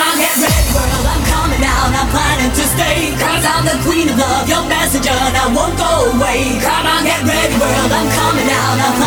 I'm ready, world, I'm coming out, planning to I'm the queen of love, your messenger, and I won't go away. Come on, get ready, world, I'm coming out, I'm